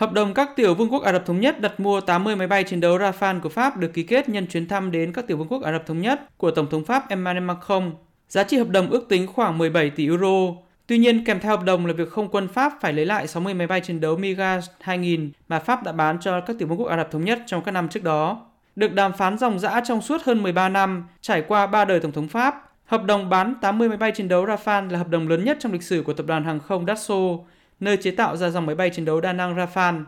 Hợp đồng các tiểu vương quốc Ả Rập Thống Nhất đặt mua 80 máy bay chiến đấu Rafale của Pháp được ký kết nhân chuyến thăm đến các tiểu vương quốc Ả Rập Thống Nhất của Tổng thống Pháp Emmanuel Macron. Giá trị hợp đồng ước tính khoảng 17 tỷ euro. Tuy nhiên, kèm theo hợp đồng là việc không quân Pháp phải lấy lại 60 máy bay chiến đấu Mirage 2000 mà Pháp đã bán cho các tiểu vương quốc Ả Rập Thống Nhất trong các năm trước đó. Được đàm phán dòng dã trong suốt hơn 13 năm, trải qua 3 đời Tổng thống Pháp, hợp đồng bán 80 máy bay chiến đấu Rafale là hợp đồng lớn nhất trong lịch sử của tập đoàn hàng không Dassault, nơi chế tạo ra dòng máy bay chiến đấu đa năng Rafale.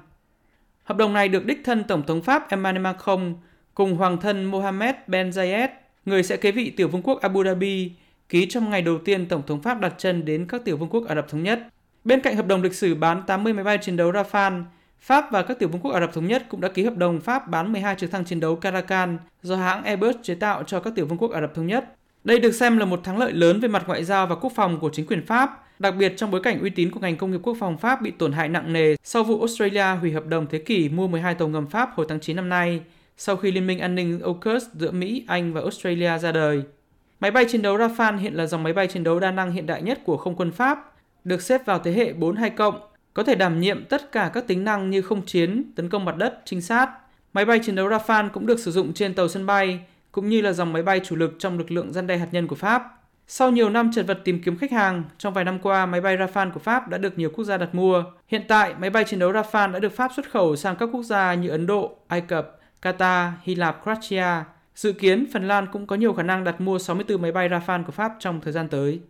Hợp đồng này được đích thân Tổng thống Pháp Emmanuel Macron cùng Hoàng thân Mohammed Ben Zayed, người sẽ kế vị tiểu vương quốc Abu Dhabi, ký trong ngày đầu tiên Tổng thống Pháp đặt chân đến các tiểu vương quốc Ả Rập Thống Nhất. Bên cạnh hợp đồng lịch sử bán 80 máy bay chiến đấu Rafale, Pháp và các tiểu vương quốc Ả Rập Thống Nhất cũng đã ký hợp đồng Pháp bán 12 trực thăng chiến đấu Caracan do hãng Airbus chế tạo cho các tiểu vương quốc Ả Rập Thống Nhất. Đây được xem là một thắng lợi lớn về mặt ngoại giao và quốc phòng của chính quyền Pháp, đặc biệt trong bối cảnh uy tín của ngành công nghiệp quốc phòng Pháp bị tổn hại nặng nề sau vụ Australia hủy hợp đồng thế kỷ mua 12 tàu ngầm Pháp hồi tháng 9 năm nay, sau khi Liên minh an ninh AUKUS giữa Mỹ, Anh và Australia ra đời. Máy bay chiến đấu Rafale hiện là dòng máy bay chiến đấu đa năng hiện đại nhất của không quân Pháp, được xếp vào thế hệ 42 cộng, có thể đảm nhiệm tất cả các tính năng như không chiến, tấn công mặt đất, trinh sát. Máy bay chiến đấu Rafale cũng được sử dụng trên tàu sân bay, cũng như là dòng máy bay chủ lực trong lực lượng gian đe hạt nhân của Pháp. Sau nhiều năm chật vật tìm kiếm khách hàng, trong vài năm qua, máy bay Rafale của Pháp đã được nhiều quốc gia đặt mua. Hiện tại, máy bay chiến đấu Rafale đã được Pháp xuất khẩu sang các quốc gia như Ấn Độ, Ai Cập, Qatar, Hy Lạp, Croatia. Dự kiến, Phần Lan cũng có nhiều khả năng đặt mua 64 máy bay Rafale của Pháp trong thời gian tới.